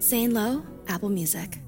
Zane Lowe, Apple Music.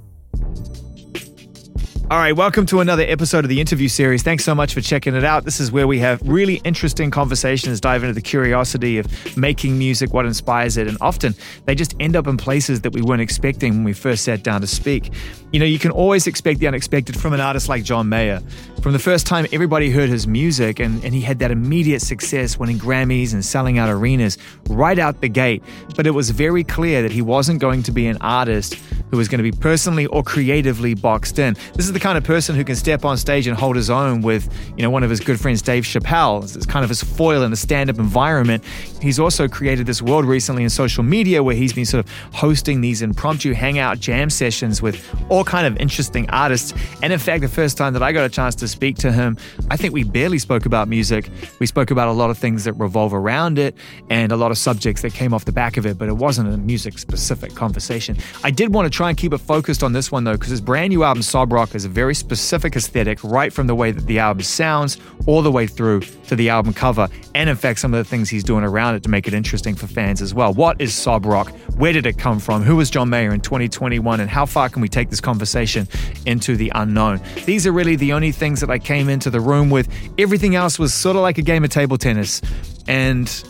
All right, welcome to another episode of the interview series. Thanks so much for checking it out. This is where we have really interesting conversations, dive into the curiosity of making music, what inspires it, and often they just end up in places that we weren't expecting when we first sat down to speak. You know, you can always expect the unexpected from an artist like John Mayer. From the first time everybody heard his music, and, and he had that immediate success, winning Grammys and selling out arenas right out the gate. But it was very clear that he wasn't going to be an artist who was going to be personally or creatively boxed in. This is the kind of person who can step on stage and hold his own with, you know, one of his good friends, Dave Chappelle. It's kind of his foil in the stand-up environment. He's also created this world recently in social media where he's been sort of hosting these impromptu hangout jam sessions with all kind of interesting artists. And in fact, the first time that I got a chance to speak to him, I think we barely spoke about music. We spoke about a lot of things that revolve around it and a lot of subjects that came off the back of it, but it wasn't a music specific conversation. I did want to try and keep it focused on this one though, because his brand new album, Sob Rock, is a very specific aesthetic, right from the way that the album sounds all the way through to the album cover, and in fact, some of the things he's doing around it to make it interesting for fans as well. What is Sob Rock? Where did it come from? Who was John Mayer in 2021? And how far can we take this conversation into the unknown? These are really the only things that I came into the room with. Everything else was sort of like a game of table tennis. And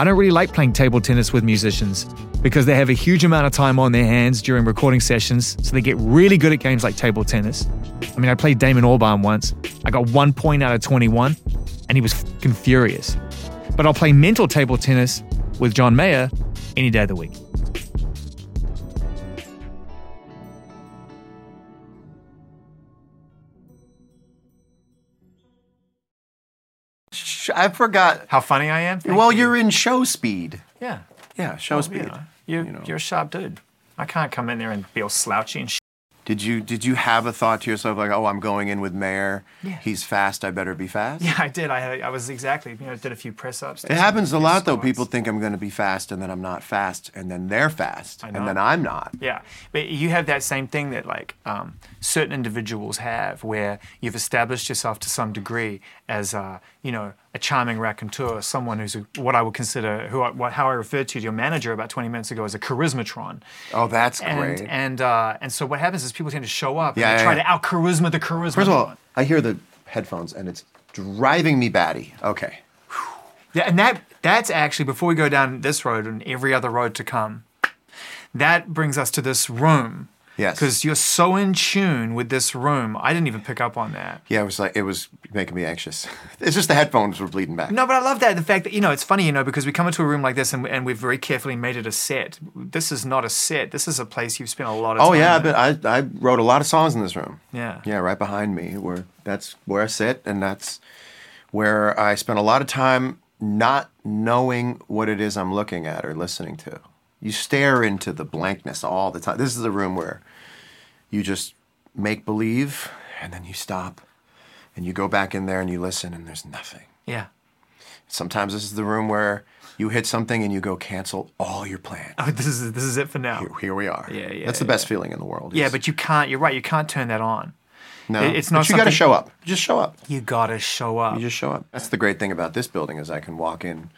I don't really like playing table tennis with musicians because they have a huge amount of time on their hands during recording sessions, so they get really good at games like table tennis. I mean, I played Damon Albarn once. I got one point out of 21, and he was fucking furious. But I'll play mental table tennis with John Mayer any day of the week. I forgot. How funny I am? Thank well, you. you're in show speed. Yeah. Yeah, show Well, speed. you know, you're, you know. you're a sharp dude. I can't come in there and be all slouchy and shit. Did you did you have a thought to yourself like, oh, I'm going in with Mayer. Yeah. He's fast. I better be fast. Yeah, I did. I I was exactly, you know, did a few press ups. It happens a lot though. People think I'm going to be fast, and then I'm not fast, and then they're fast, and then I'm not. Yeah, but you have that same thing that like um, certain individuals have, where you've established yourself to some degree as uh, you know a charming raconteur, someone who's a, what I would consider who I, what, how I referred to your manager about 20 minutes ago as a charismatron. Oh, that's And great. and uh, and so what happens is people tend to show up Yeah, and yeah, try yeah. to out charisma the charisma. First of all, I hear the headphones, and it's driving me batty. Okay. Yeah, and that that's actually before we go down this road and every other road to come. That brings us to this room. Yes. Because you're so in tune with this room. I didn't even pick up on that. Yeah, it was like it was making me anxious. It's just the headphones were bleeding back. No, but I love that. The fact that, you know, it's funny, you know, because we come into a room like this and, and we've very carefully made it a set. This is not a set. This is a place you've spent a lot of oh, time Oh yeah, but I I wrote a lot of songs in this room. Yeah. Yeah, right behind me. Where that's where I sit, and that's where I spent a lot of time not knowing what it is I'm looking at or listening to. You stare into the blankness all the time. This is a room where you just make believe, and then you stop, and you go back in there and you listen, and there's nothing. Yeah. Sometimes this is the room where you hit something and you go cancel all your plans. Oh, this is this is it for now. Here, here we are. Yeah, yeah, That's the best feeling in the world. Yeah, but you can't. You're right. You can't turn that on. no, it- it's not But you got to show up. Just show up. You gotta show up. You just show up. That's the great thing about this building is I can walk in.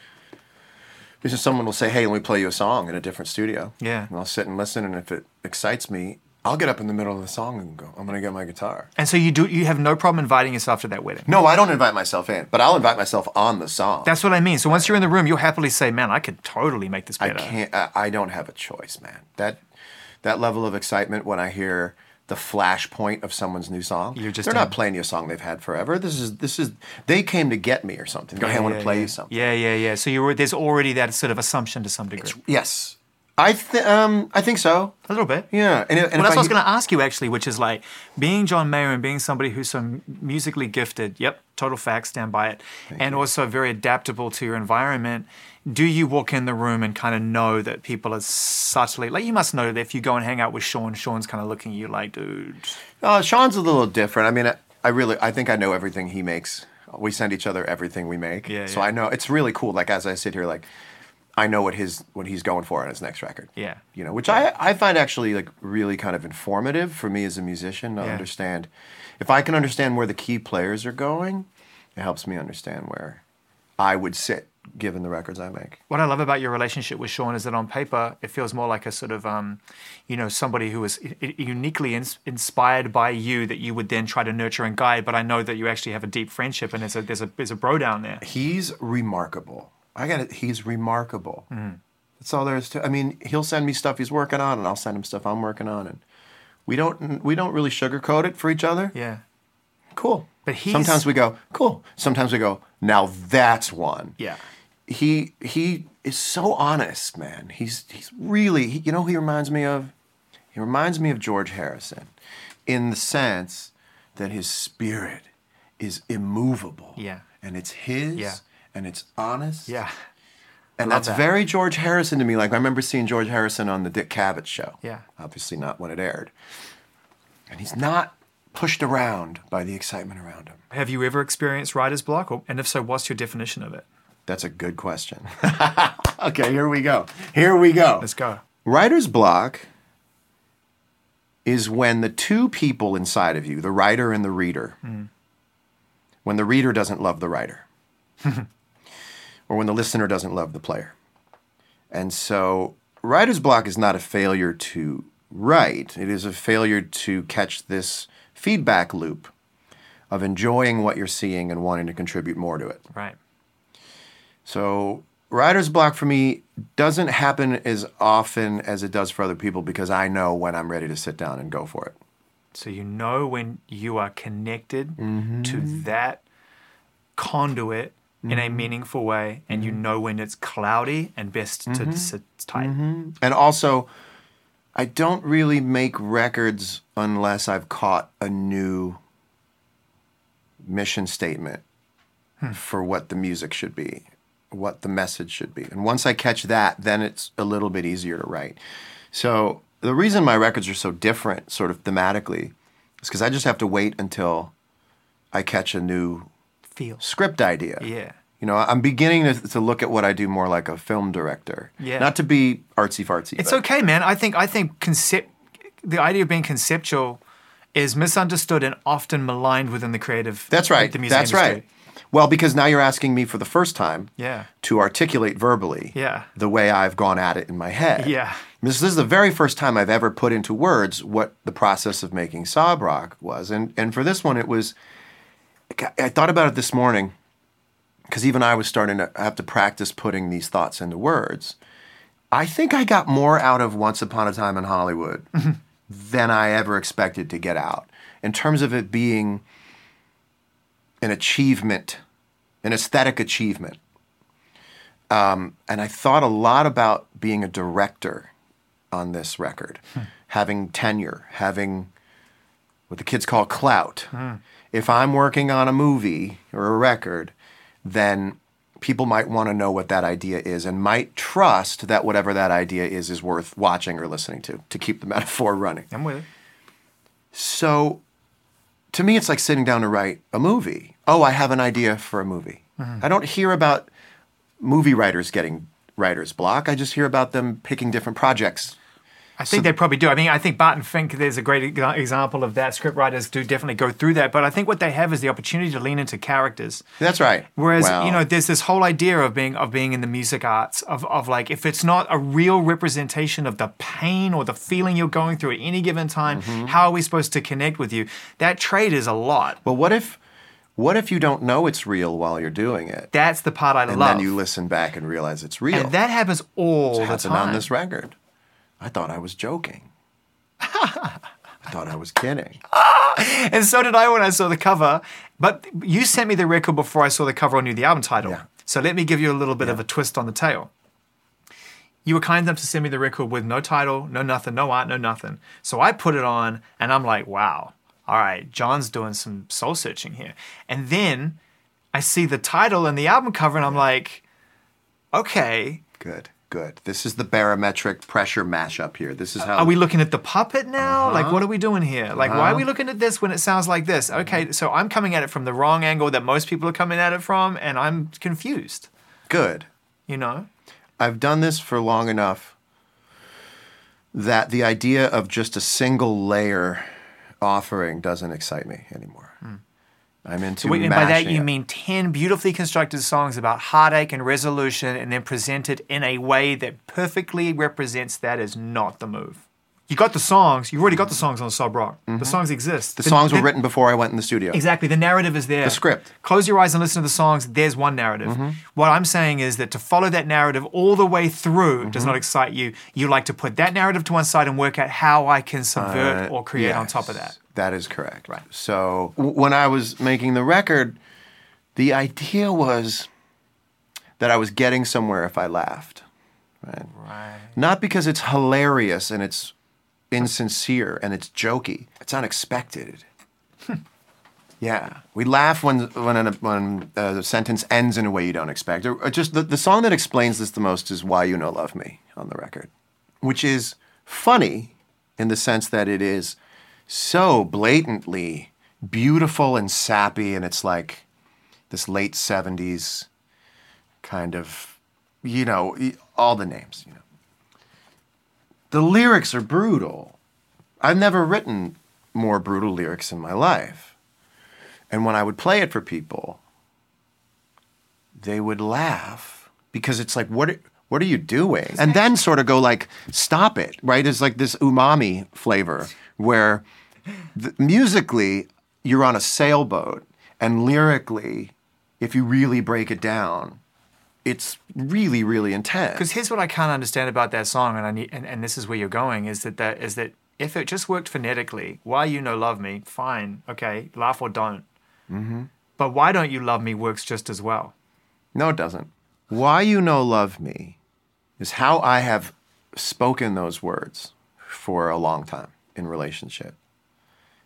Because someone will say, "Hey, let me play you a song in a different studio." Yeah. And I'll sit and listen, and if it excites me, I'll get up in the middle of the song and go, "I'm gonna get my guitar." and so you do. You have no problem inviting yourself to that wedding. No, I don't invite myself in, but I'll invite myself on the song. That's what I mean. So once you're in the room, you'll happily say, "Man, I could totally make this I can't. I, I don't have a choice, man. That that level of excitement when I hear the flashpoint of someone's new song. You're just they're not playing you a song they've had forever. This is this is they came to get me or something. Go, hey, I want to yeah, play yeah. you something. Yeah, yeah, yeah. So you're there's already that sort of assumption to some degree. Yes, I th- um I think so. A little bit. Yeah, and, and Well, that's what I was going to ask you actually, which is like being John Mayer and being somebody who's so musically gifted. Yep, total fact, stand by it, and also very adaptable to your environment. Do you walk in the room and kind of know that people are subtly like you must know that if you go and hang out with Sean, Sean's kind of looking at you like, dude. Uh, Sean's a little different. I mean, I, I really, I think I know everything he makes. We send each other everything we make. Yeah, So yeah. I know it's really cool. Like as I sit here, like I know what his what he's going for on his next record. Yeah. You know, which I I find actually like really kind of informative for me as a musician to Yeah. understand. If I can understand where the key players are going, it helps me understand where I would sit given the records I make. What I love about your relationship with Sean is that on paper it feels more like a sort of, um, you know, somebody who is uniquely ins- inspired by you that you would then try to nurture and guide. But I know that you actually have a deep friendship and there's a there's a there's a bro down there. He's remarkable. I got it. He's remarkable. Mm-hmm. That's all there is to. I mean, he'll send me stuff he's working on, and I'll send him stuff I'm working on, and we don't we don't really sugarcoat it for each other. Yeah. Cool. But he sometimes we go cool. Sometimes we go now that's one. Yeah. He he is so honest, man. He's he's really he, you know who he reminds me of. He reminds me of George Harrison, in the sense that his spirit is immovable. Yeah. And it's his. Yeah. And it's honest. Yeah. And that's that. very George Harrison to me. Like I remember seeing George Harrison on the Dick Cavett show. Yeah. Obviously not when it aired. And he's not pushed around by the excitement around him. Have you ever experienced writer's block? Or, and if so, what's your definition of it? That's a good question. okay, here we go. Here we go. Let's go. Writer's block is when the two people inside of you, the writer and the reader, hmm. when the reader doesn't love the writer, or when the listener doesn't love the player. And so, writer's block is not a failure to write, it is a failure to catch this feedback loop of enjoying what you're seeing and wanting to contribute more to it. Right. So writer's block for me doesn't happen as often as it does for other people because I know when I'm ready to sit down and go for it. So you know when you are connected Mm-hmm. to that conduit in a mm-hmm. meaningful way, and Mm-hmm. you know when it's cloudy and best to mm-hmm. sit tight. Mm-hmm. And also, I don't really make records unless I've caught a new mission statement hmm. for what the music should be, what the message should be. And once I catch that, then it's a little bit easier to write. So the reason my records are so different, sort of thematically, is because I just have to wait until I catch a new Feel. script idea. Yeah. You know, I'm beginning to, to look at what I do more like a film director. Yeah. Not to be artsy fartsy. It's but- okay, man. I think I think concept the idea of being conceptual is misunderstood and often maligned within the creative. That's right. The music That's industry. right. Well, because now you're asking me for the first time Yeah. to articulate verbally Yeah. the way I've gone at it in my head. Yeah. This, this is the very first time I've ever put into words what the process of making Sob Rock was. And, and for this one, it was, I thought about it this morning because even I was starting to have to practice putting these thoughts into words. I think I got more out of Once Upon a Time in Hollywood than I ever expected to get out in terms of it being an achievement, an aesthetic achievement. Um, and I thought a lot about being a director on this record, having tenure, having what the kids call clout. If I'm working on a movie or a record, then people might want to know what that idea is and might trust that whatever that idea is is worth watching or listening to to keep the metaphor running. I'm with it. So to me, it's like sitting down to write a movie. Oh, I have an idea for a movie. Mm-hmm. I don't hear about movie writers getting writer's block. I just hear about them picking different projects. I think they probably do. I mean, I think Barton Fink, there's a great example of that. Script writers do definitely go through that, but I think what they have is the opportunity to lean into characters. That's right. Whereas Well, you know, there's this whole idea of being of being in the music arts of of like if it's not a real representation of the pain or the feeling you're going through at any given time, Mm-hmm. how are we supposed to connect with you? That trait is a lot. But what if, what if you don't know it's real while you're doing it, That's the part I and love. And then you listen back and realize it's real? and that happens all It's the happened time. on this record. I thought I was joking. I thought I was kidding. and so did I when I saw the cover. But you sent me the record before I saw the cover or knew the album title. Yeah. So let me give you a little bit of a twist on the tale. You were kind enough to send me the record with no title, no nothing, no art, no nothing. So I put it on and I'm like, wow, all right, John's doing some soul searching here. And then I see the title and the album cover and I'm like, okay, Good, good. This is the barometric pressure mashup here. This is uh, how Are we looking at the puppet now? Like, Uh-huh. what are we doing here? Like, why are we uh-huh. looking at this when it sounds like this? Mm-hmm. Okay, so I'm coming at it from the wrong angle that most people are coming at it from, and I'm confused, good. you know? I've done this for long enough that the idea of just a single layer offering doesn't excite me anymore. I'm into Wait, and by that you it. mean 10 beautifully constructed songs about heartache and resolution and then presented in a way that perfectly represents that is not the move. You got the songs, you've already got the songs on Sob Rock. The songs exist. Mm-hmm. the songs were written before I went in the studio. Exactly. The narrative is there. The script. Mm-hmm. Close your eyes and listen to the songs. There's one narrative. What I'm saying is that to follow that narrative all the way through does Mm-hmm. not excite you. You like to put that narrative to one side and work out how I can subvert Uh, or create on top of that. That is correct. Right. So w- when I was making the record, the idea was that I was getting somewhere if I laughed. Right. Right. Not because it's hilarious and it's insincere and it's jokey. It's unexpected. yeah, we laugh when when a, when uh, a sentence ends in a way you don't expect. Or, or just the, the song that explains this the most is "Why You No Love Me" on the record, which is funny in the sense that it is so blatantly beautiful and sappy, and it's like this late '70s kind of, you know, all the names, you know. The lyrics are brutal. I've never written more brutal lyrics in my life. And when I would play it for people, they would laugh because it's like, what, what are you doing? And then sort of go like, stop it, right? It's like this umami flavor where the, musically you're on a sailboat and lyrically, if you really break it down, it's really, really intense. Because here's what I can't understand about that song, and I need, and, and this is where you're going, is that that is that if it just worked phonetically, why you no love me, fine, okay, laugh or don't. Mm-hmm. But why don't you love me works just as well. No, it doesn't. Why you no love me is how I have spoken those words for a long time in relationship.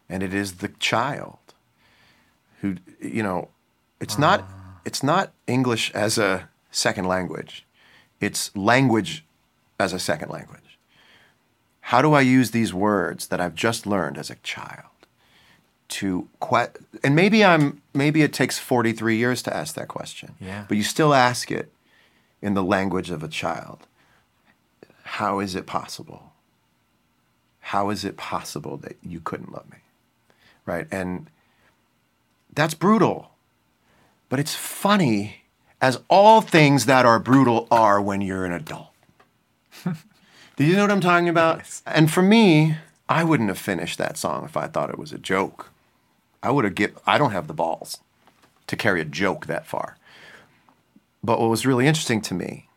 And it is the child who you know, it's not ah. it's not English as a second language. It's language as a second language. How do I use these words that I've just learned as a child? to que- and maybe I'm maybe it takes 43 years to ask that question. Yeah. But you still ask it in the language of a child. How is it possible? How is it possible that you couldn't love me? Right? And that's brutal. But it's funny as all things that are brutal are when you're an adult. Do you know what I'm talking about? And for me, I wouldn't have finished that song if I thought it was a joke. I would have get I don't have the balls to carry a joke that far. But what was really interesting to me,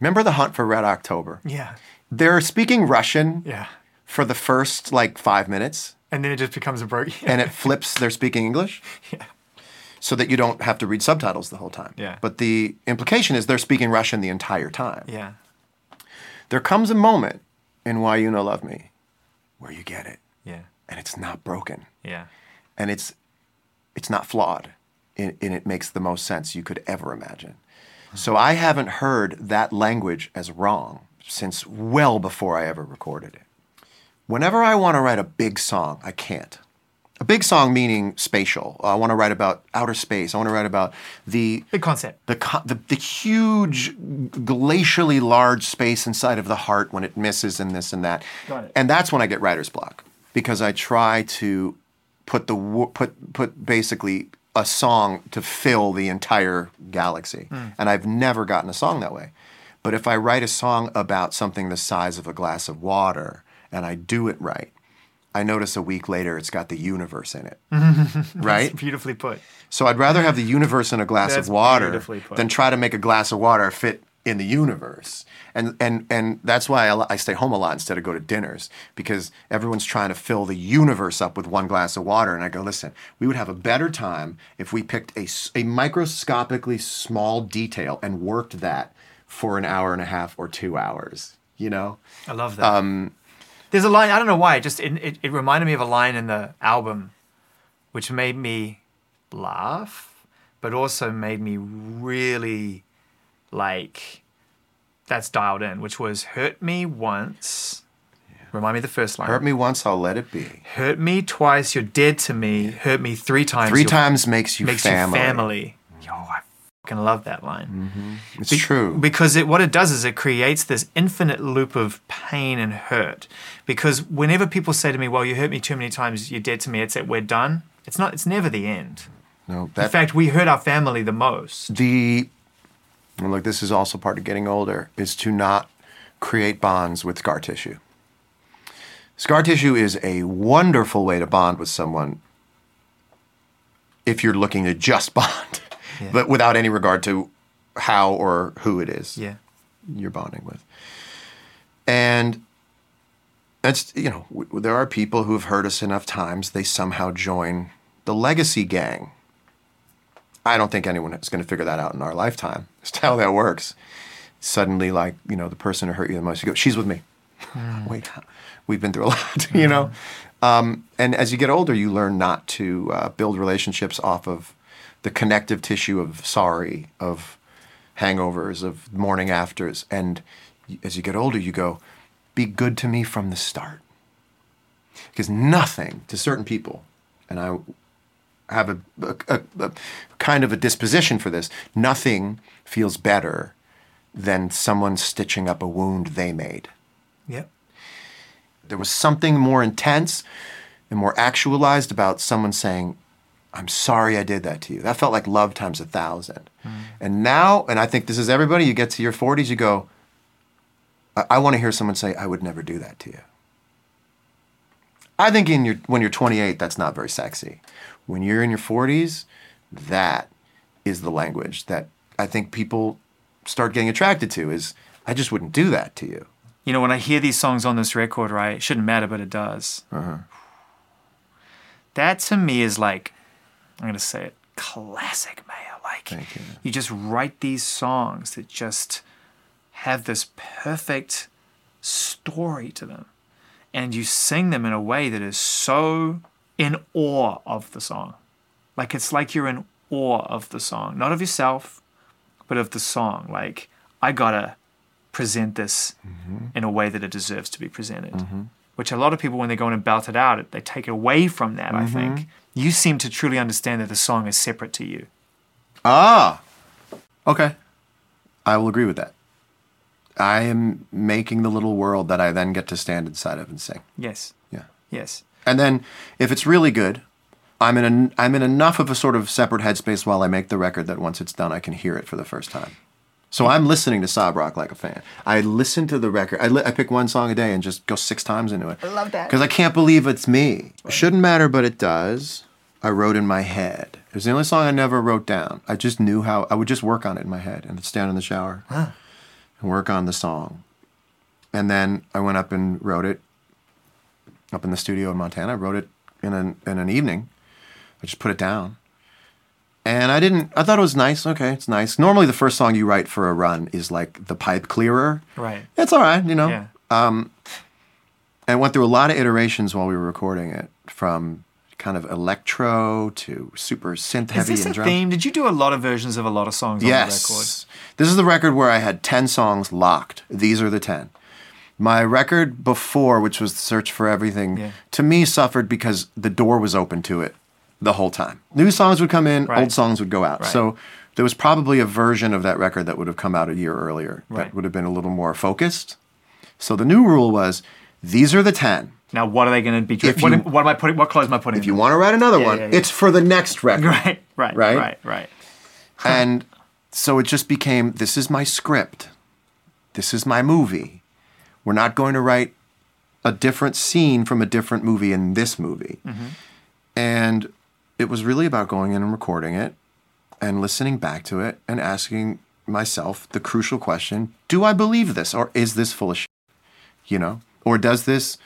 remember the hunt for Red October? Yeah. They're speaking Russian Yeah. for the first like five minutes, And then it just becomes a broke. and it flips they're speaking English. Yeah. So that you don't have to read subtitles the whole time. Yeah. But the implication is they're speaking Russian the entire time. Yeah. There comes a moment in Why You No Love Me where you get it, Yeah. and it's not broken. Yeah. and it's it's not flawed and, and it makes the most sense you could ever imagine so i haven't heard that language as wrong since well before i ever recorded it whenever i want to write a big song i can't a big song meaning spatial i want to write about outer space i want to write about the Big concept. the, the the huge glacially large space inside of the heart when it misses and this and that. Got it. And that's when I get writer's block because I try to put the put put basically a song to fill the entire galaxy. Hmm. And I've never gotten a song that way. But if I write a song about something the size of a glass of water and I do it right, I notice a week later it's got the universe in it. right? Beautifully put. So I'd rather have the universe in a glass That's of water than try to make a glass of water fit in the universe. And and and that's why I, I stay home a lot instead of go to dinners because everyone's trying to fill the universe up with one glass of water. And I go, listen, we would have a better time if we picked a, a microscopically small detail and worked that for an hour and a half or two hours. You know? I love that. Um, There's a line. I don't know why. It just it, it, it reminded me of a line in the album, which made me laugh, but also made me really like that's dialed in. Which was "Hurt me once." Remind me the first line. Hurt me once, I'll let it be. Hurt me twice, you're dead to me. Hurt me three times. Three times makes you makes family. you family. Mm-hmm. Yo, I fucking love that line. Mm-hmm. It's true. Because it, what it does is it creates this infinite loop of pain and hurt. Because whenever people say to me, "Well, you hurt me too many times, you're dead to me," it's that we're done. It's not. It's never the end. No, In fact, we hurt our family the most. the and look, this is also part of getting older, is to not create bonds with scar tissue. Scar tissue is a wonderful way to bond with someone if you're looking to just bond, Yeah. but without any regard to how or who it is Yeah. you're bonding with. And that's, you know, w- there are people who have hurt us enough times, they somehow join the legacy gang. I don't think anyone is going to figure that out in our lifetime to how that works. Suddenly, like, you know, the person who hurt you the most, you go, she's with me. Wait, we've been through a lot, you know? Um, and as you get older, you learn not to uh, build relationships off of the connective tissue of sorry, of hangovers, of morning afters. And as you get older, you go, be good to me from the start. Because nothing to certain people, and I have a, a, a, a kind of a disposition for this, nothing feels better than someone stitching up a wound they made. Yep. There was something more intense and more actualized about someone saying, I'm sorry I did that to you. That felt like love times a thousand. Mm. And now, and I think this is everybody, you get to your 40s, you go, I, I want to hear someone say, I would never do that to you. I think in your, when you're 28, that's not very sexy. When you're in your 40s, that is the language that I think people start getting attracted to is, I just wouldn't do that to you. You know, when I hear these songs on this record, right? It shouldn't matter, but it does. Uh-huh. That to me is like, I'm gonna say it, classic, Mayer. Like, you. you just write these songs that just have this perfect story to them, and you sing them in a way that is so in awe of the song. Like it's like you're in awe of the song, not of yourself, but of the song. Like I gotta present this mm-hmm. in a way that it deserves to be presented. Mm-hmm. Which a lot of people, when they go in and belt it out, they take it away from that. I mm-hmm. think you seem to truly understand that the song is separate to you. Ah, okay. I will agree with that. I am making the little world that I then get to stand inside of and sing. Yes, Yeah. yes, And then if it's really good, I'm in a, I'm in enough of a sort of separate headspace while I make the record that once it's done, I can hear it for the first time. So I'm listening to Sob Rock like a fan. I listen to the record. I, li- I pick one song a day and just go six times into it. I love that. Because I can't believe it's me. It shouldn't matter, but it does. I wrote in my head. It was the only song I never wrote down. I just knew how, I would just work on it in my head and stand in the shower and work on the song. And then I went up and wrote it up in the studio in Montana. I wrote it in an, in an evening. I just put it down. And I didn't, I thought it was nice. Okay, it's nice. Normally, the first song you write for a run is like the pipe clearer. right. It's all right, you know. Yeah. And I went through a lot of iterations while we were recording it from kind of electro to super synth heavy. Is this a drum. theme? Did you do a lot of versions of a lot of songs on the record? Yes. This is the record where I had 10 songs locked. These are the 10. My record before, which was the Search for Everything, Yeah. to me suffered because the door was open to it the whole time. New songs would come in, Right. old songs would go out. Right. So there was probably a version of that record that would have come out a year earlier Right. that would have been a little more focused. So the new rule was these are the 10. Now, what are they going to be? What, you- am- what am I putting? What clothes am I putting? If you want to write another Yeah, one, yeah. it's for the next record. right, right, Right? right, right. and so it just became this is my script this is my movie we're not going to write a different scene from a different movie in this movie. Mm-hmm. And it was really about going in and recording it and listening back to it and asking myself the crucial question do i believe this or is this full of shit? You know? Or does this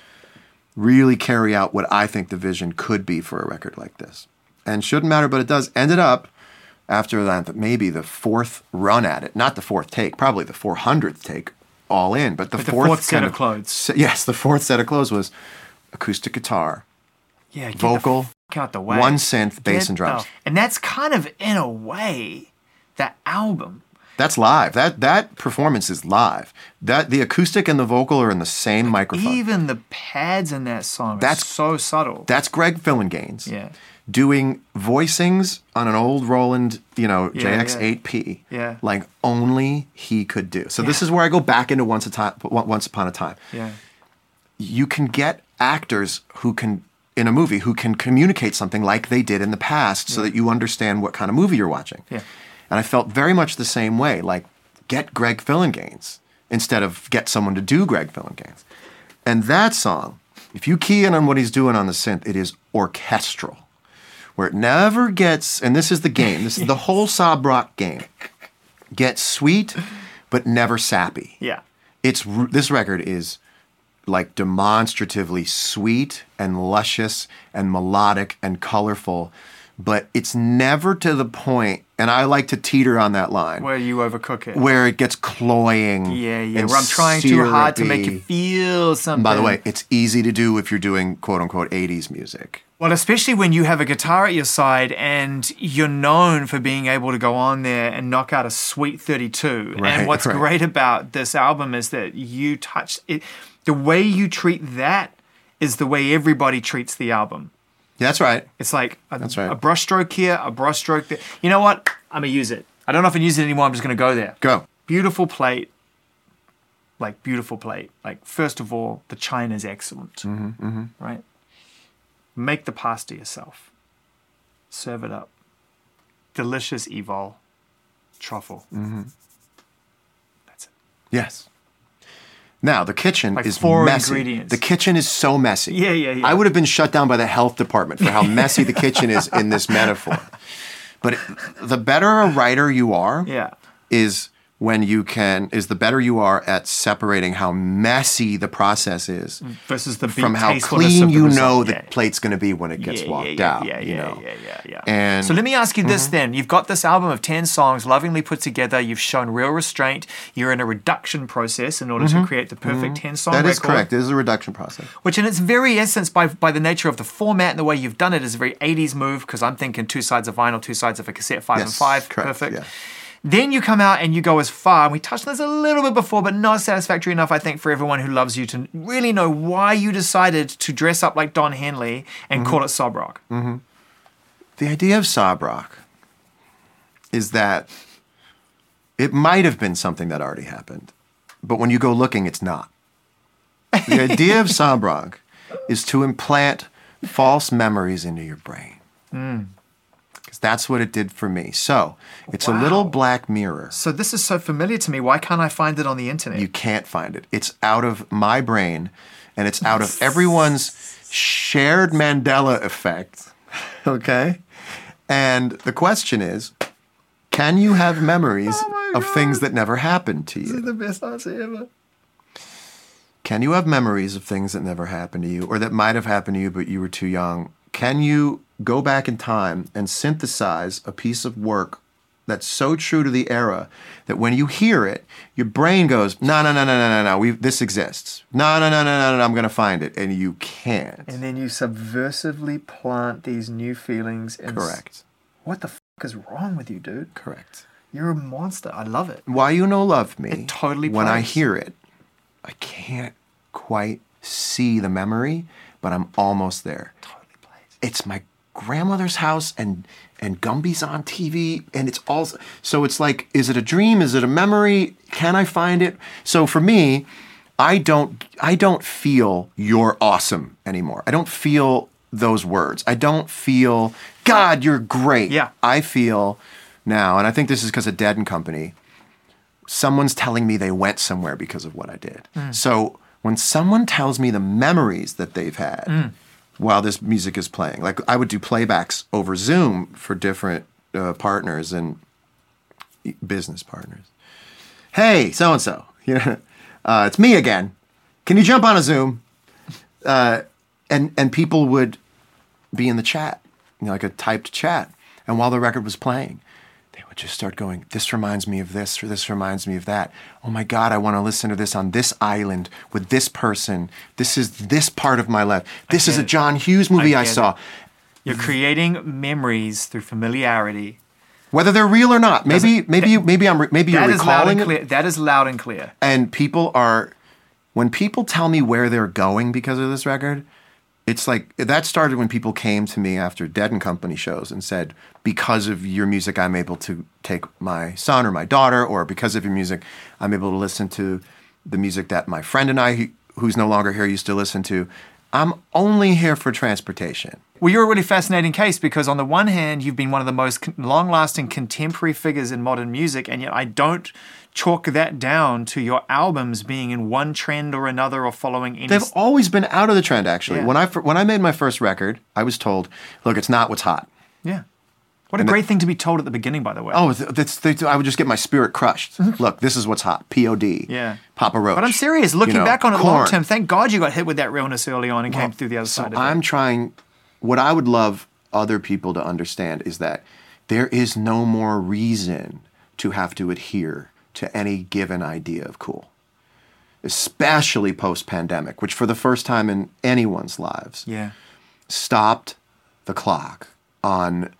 really carry out what i think the vision could be for a record like this? And shouldn't matter but it does. Ended up after that maybe the fourth run at it not the fourth take probably the 400th take all in but the, But the fourth, fourth set kind of clothes. se- yes the fourth set of clothes was acoustic guitar Yeah, vocal, the out the way. one synth bass Get and drums the- and that's kind of in a way that album. that's live that that performance is live that the acoustic and the vocal are in the same microphone Even the pads in that song That's- are so subtle. that's Greg Phillinganes yeah, doing voicings on an old Roland, you know, Yeah, JX8P. Yeah. Like only he could do. So this is where I go back into once a time once upon a time. yeah, You can get actors who can in a movie who can communicate something like they did in the past so that you understand what kind of movie you're watching. Yeah. And I felt very much the same way. Like, get Greg Phillinganes instead of get someone to do Greg Phillinganes. And that song, if you key in on what he's doing on the synth, it is orchestral, where it never gets, and this is the game, this is the whole Sob Rock game, gets sweet, but never sappy. Yeah. It's this record is like demonstratively sweet and luscious and melodic and colorful, but it's never to the point, and I like to teeter on that line Where you overcook it. where it gets cloying. yeah, yeah. and Where I'm trying too hard to make you feel something. By the way, it's easy to do if you're doing quote unquote 80s music. Well, especially when you have a guitar at your side and you're known for being able to go on there and knock out a sweet 32. Right, and what's right. great about this album is that you touch it. The way you treat that is the way everybody treats the album. Yeah, that's right. It's like a, That's right. a brushstroke here, a brushstroke there. You know what? I'm going to use it. I don't know if I can use it anymore. I'm just going to go there. Go. Beautiful plate. Like, beautiful plate. Like, first of all, the china's excellent. Mm-hmm, Right? Make the pasta yourself. Serve it up. Delicious evol. Truffle. Mm-hmm. That's it. Yes. Now the kitchen Like is four messy. ingredients. The kitchen is so messy. Yeah, yeah, yeah. I would have been shut down by the health department for how messy the kitchen is in this metaphor. But it, the better a writer you are, Yeah. is when you can is the better you are at separating how messy the process is Versus the from how clean you result. know the Yeah. plate's going to be when it gets yeah, walked yeah, out. Yeah, you yeah, know. yeah, yeah, yeah. And- so let me ask you this mm-hmm. then: You've got this album of ten songs, lovingly put together. You've shown real restraint. You're in a reduction process in order to mm-hmm. create the perfect mm-hmm. ten song That record. is correct. It is a reduction process. Which, in its very essence, by by the nature of the format and the way you've done it, is a very '80s move. Because I'm thinking two sides of vinyl, two sides of a cassette, five and five, correct, perfect. Then you come out and you go as far, and we touched on this a little bit before, but not satisfactory enough, I think, for everyone who loves you to really know why you decided to dress up like Don Henley and Mm-hmm. call it sob rock. The idea of sob rock is that it might have been something that already happened, but when you go looking, it's not. The idea of sob rock is to implant false memories into your brain. Because that's what it did for me. So it's a little black mirror. So this is so familiar to me. Why can't I find it on the internet? You can't find it. It's out of my brain and it's out of everyone's shared Mandela effect. Okay? And the question is can you have memories oh of things that never happened to you? This is the best answer ever. Can you have memories of things that never happened to you or that might have happened to you but you were too young? Can you go back in time and synthesize a piece of work that's so true to the era that when you hear it, your brain goes, no, no, no, no, no, no, no, this exists. No, no, no, no, no, no, I'm going to find it. And you can't. And then you subversively plant these new feelings. And Correct. What the fuck is wrong with you, dude? Correct. You're a monster. I love it. Why You No Love Me, It totally when I hear it, I can't quite see the memory, but I'm almost there. Totally plays. it's my grandmother's house and and Gumby's on TV and it's all so it's like is it a dream? Is it a memory? Can I find it? So for me I don't I don't feel you're awesome anymore. I don't feel those words. I don't feel god you're great. Yeah. I feel now and I think this is because of Dead and Company someone's telling me they went somewhere because of what I did. Mm. So when someone tells me the memories that they've had mm. While this music is playing, like I would do playbacks over Zoom for different uh, partners and business partners. Hey, so and so, you know, uh, it's me again. Can you jump on a Zoom? Uh, and and people would be in the chat, you know, like a typed chat. And while the record was playing, they would just start going, This reminds me of this, or this reminds me of that. Oh my God, I want to listen to this on this island with this person. This is this part of my life. This is a. John Hughes movie I, get saw. it. You're creating memories through familiarity. Whether they're real or not. Maybe Doesn't- maybe you maybe I'm maybe you're That is loud recalling and it. clear. That is loud and clear. and people are when people tell me where they're going because of this record it's like that started when people came to me after dead and company shows and said because of your music i'm able to take my son or my daughter or because of your music i'm able to listen to the music that my friend and i who's no longer here used to listen to I'm only here for transportation. Well, you're a really fascinating case because, on the one hand, you've been one of the most long lasting contemporary figures in modern music, and yet I don't chalk that down to your albums being in one trend or another or following any. They've always been out of the trend, actually. Yeah. When I when I made my first record, I was told, "Look, it's not what's hot." yeah. What a great thing to be told at the beginning, by the way. Oh, th- that's, I would just get my spirit crushed. Mm-hmm. Look, this is what's hot. P.O.D. Yeah. Papa Roach. But I'm serious. Looking You know, back on it long term, thank God you got hit with that realness early on and came through the other So side of I'm it. trying. What I would love other people to understand is that there is no more reason to have to adhere to any given idea of cool, especially post pandemic, which for the first time in anyone's lives Yeah. stopped the clock on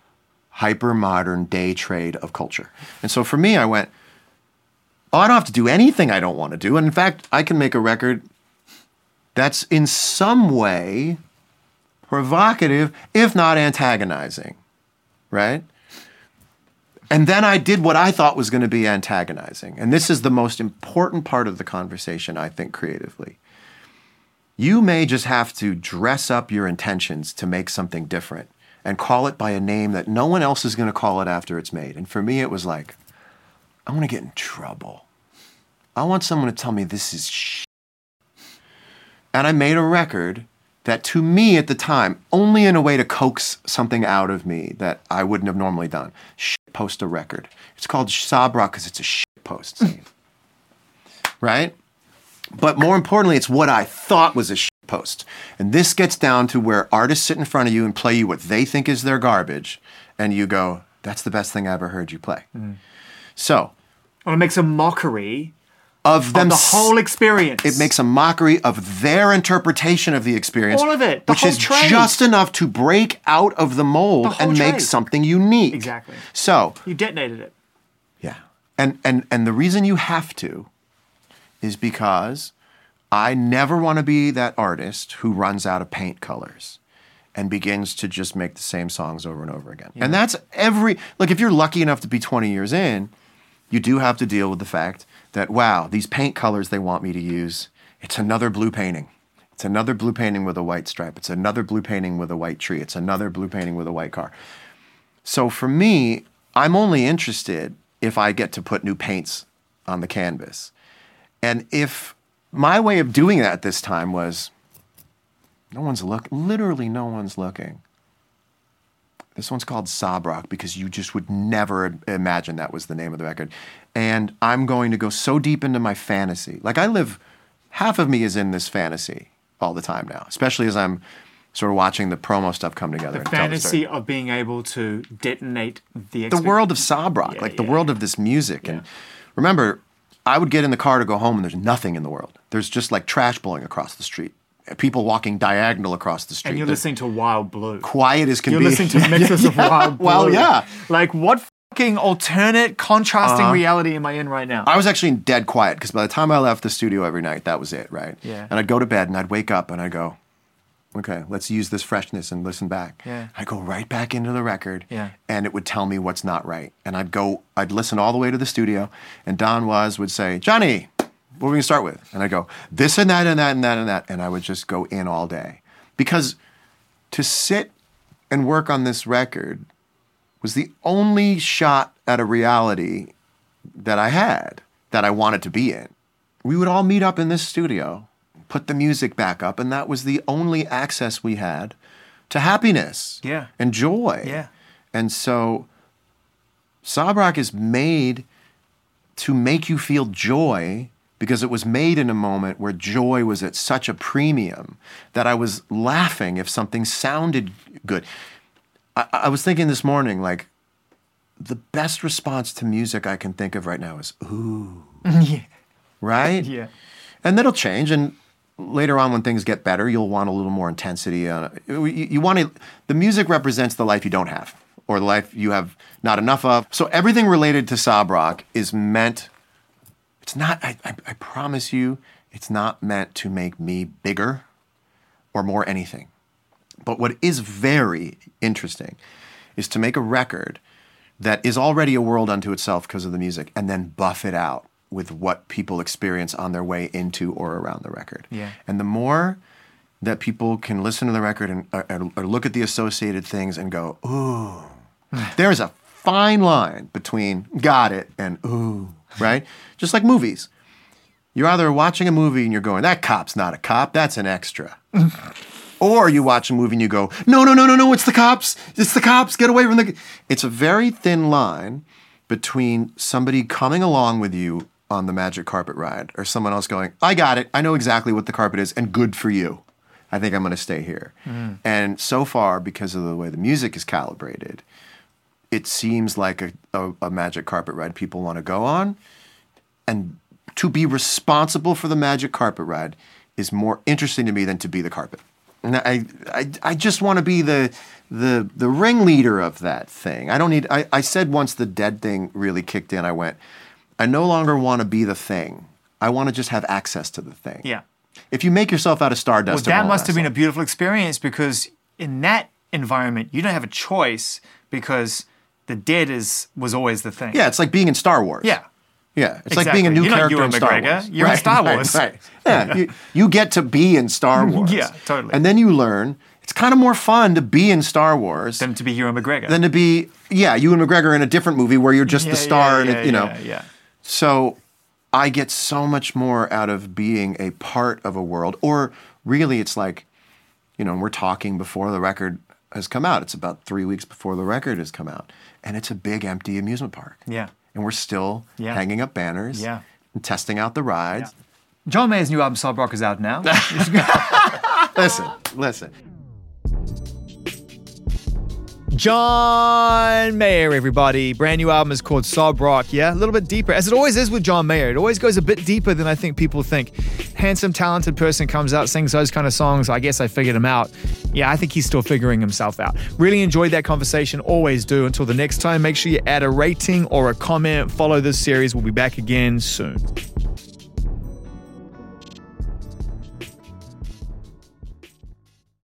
hyper modern day trade of culture. And so for me, I went, oh, I don't have to do anything I don't want to do. And in fact, I can make a record that's in some way provocative, if not antagonizing, right? And then I did what I thought was going to be antagonizing. And this is the most important part of the conversation, I think, creatively. You may just have to dress up your intentions to make something different and call it by a name that no one else is going to call it after it's made. And for me, it was like, I want to get in trouble. I want someone to tell me this is sh. And I made a record that to me at the time, only in a way to coax something out of me that I wouldn't have normally done, shit post a record. It's called Sob Rock because it's a shit post scene. right? But more importantly, it's what I thought was a shit post. And this gets down to where artists sit in front of you and play you what they think is their garbage, and you go, that's the best thing I ever heard you play. Mm. So, Well, it makes a mockery of them of the whole experience. it makes a mockery of their interpretation of the experience. All of it, the which is trade. just enough to break out of the mold The and make something unique. Exactly. So, You detonated it. yeah. And and and the reason you have to is because I never want to be that artist who runs out of paint colors and begins to just make the same songs over and over again. And that's every like if you're lucky enough to be 20 years in, you do have to deal with the fact that wow, these paint colors they want me to use, it's another blue painting. It's another blue painting with a white stripe. It's another blue painting with a white tree. It's another blue painting with a white car. So for me, I'm only interested if I get to put new paints on the canvas. And if my way of doing that this time was no one's look literally no one's looking. This one's called Sob Rock because you just would never imagine that was the name of the record. And I'm going to go so deep into my fantasy. Like I live half of me is in this fantasy all the time now, especially as I'm sort of watching the promo stuff come together. The tell the fantasy of being able to detonate the the world of Sob Rock, Yeah, like the yeah. world of this music. And remember, I would get in the car to go home, and there's nothing in the world. There's just like trash blowing across the street, people walking diagonal across the street. And you're They're listening to Wild Blue. quiet as can You're be. listening to mixes of Wild Blue. Well, yeah. Like what fucking alternate contrasting Uh-huh. reality am I in right now? I was actually in dead quiet because by the time I left the studio every night, that was it, right? Yeah. And I'd go to bed and I'd wake up and I'd go, okay, let's use this freshness and listen back. Yeah. I'd go right back into the record Yeah. and it would tell me what's not right. And I'd go, I'd listen all the way to the studio and Don Was would say, Johnny, what are we gonna start with? And I'd go, this and that and that and that and that. And I would just go in all day. Because to sit and work on this record was the only shot at a reality that I had that I wanted to be in. We would all meet up in this studio, put the music back up, and that was the only access we had to happiness Yeah. and joy. Yeah. And so Sob Rock is made to make you feel joy because it was made in a moment where joy was at such a premium that I was laughing if something sounded good. I, I was thinking this morning, like, the best response to music I can think of right now is, ooh, yeah. right? Yeah. And that'll change. And later on, when things get better, you'll want a little more intensity. Uh, you, you want to, the music represents the life you don't have or the life you have not enough of. So everything related to Sob Rock is meant, it's not, I, I, I promise you, it's not meant to make me bigger or more anything. But what is very interesting is to make a record that is already a world unto itself because of the music and then buff it out with what people experience on their way into or around the record. Yeah. And the more that people can listen to the record and uh, or, or look at the associated things and go, ooh. There's a fine line between got it and ooh, right? Just like movies. You're either watching a movie and you're going, that cop's not a cop, that's an extra. or you watch a movie and you go, no, no, no, no, no, it's the cops. It's the cops. Get away from the. It's a very thin line between somebody coming along with you on the magic carpet ride or someone else going, I got it. I know exactly what the carpet is and good for you. I think I'm going to stay here. Mm. And so far, because of the way the music is calibrated, it seems like a, a, a magic carpet ride people want to go on. And to be responsible for the magic carpet ride is more interesting to me than to be the carpet. And I, I, I just want to be the, the, the ringleader of that thing. I don't need. I, I said once the dead thing really kicked in. I went. I no longer want to be the thing. I want to just have access to the thing. Yeah. If you make yourself out of Well, stardust, it that must have been a beautiful experience because in that environment, you don't have a choice because the dead is was always the thing. Yeah, it's like being in Star Wars. Yeah. Yeah, it's like being a new You're character in Star McGregor. Wars. You're in Star Wars. Right, right. Yeah, you, you get to be in Star Wars. Yeah, totally. And then you learn it's kind of more fun to be in Star Wars Than to be Ewan McGregor. than to be yeah, Ewan McGregor in a different movie where you're just yeah, the star yeah, and yeah, it, you know. Yeah, yeah. So I get so much more out of being a part of a world. Or really, it's like, you know, we're talking before the record has come out. It's about three weeks before the record has come out. And it's a big empty amusement park. Yeah. And we're still Yeah. hanging up banners Yeah. and testing out the rides. John Mayer's new album Sob Rock is out now. Listen, listen. John Mayer, everybody. Brand new album is called Sob Rock. Yeah, a little bit deeper, as it always is with John Mayer. It always goes a bit deeper than I think people think. Handsome, talented person comes out, sings those kind of songs. I guess I figured him out. Yeah, I think he's still figuring himself out. Really enjoyed that conversation. Always do. Until the next time, make sure you add a rating or a comment. Follow this series. We'll be back again soon.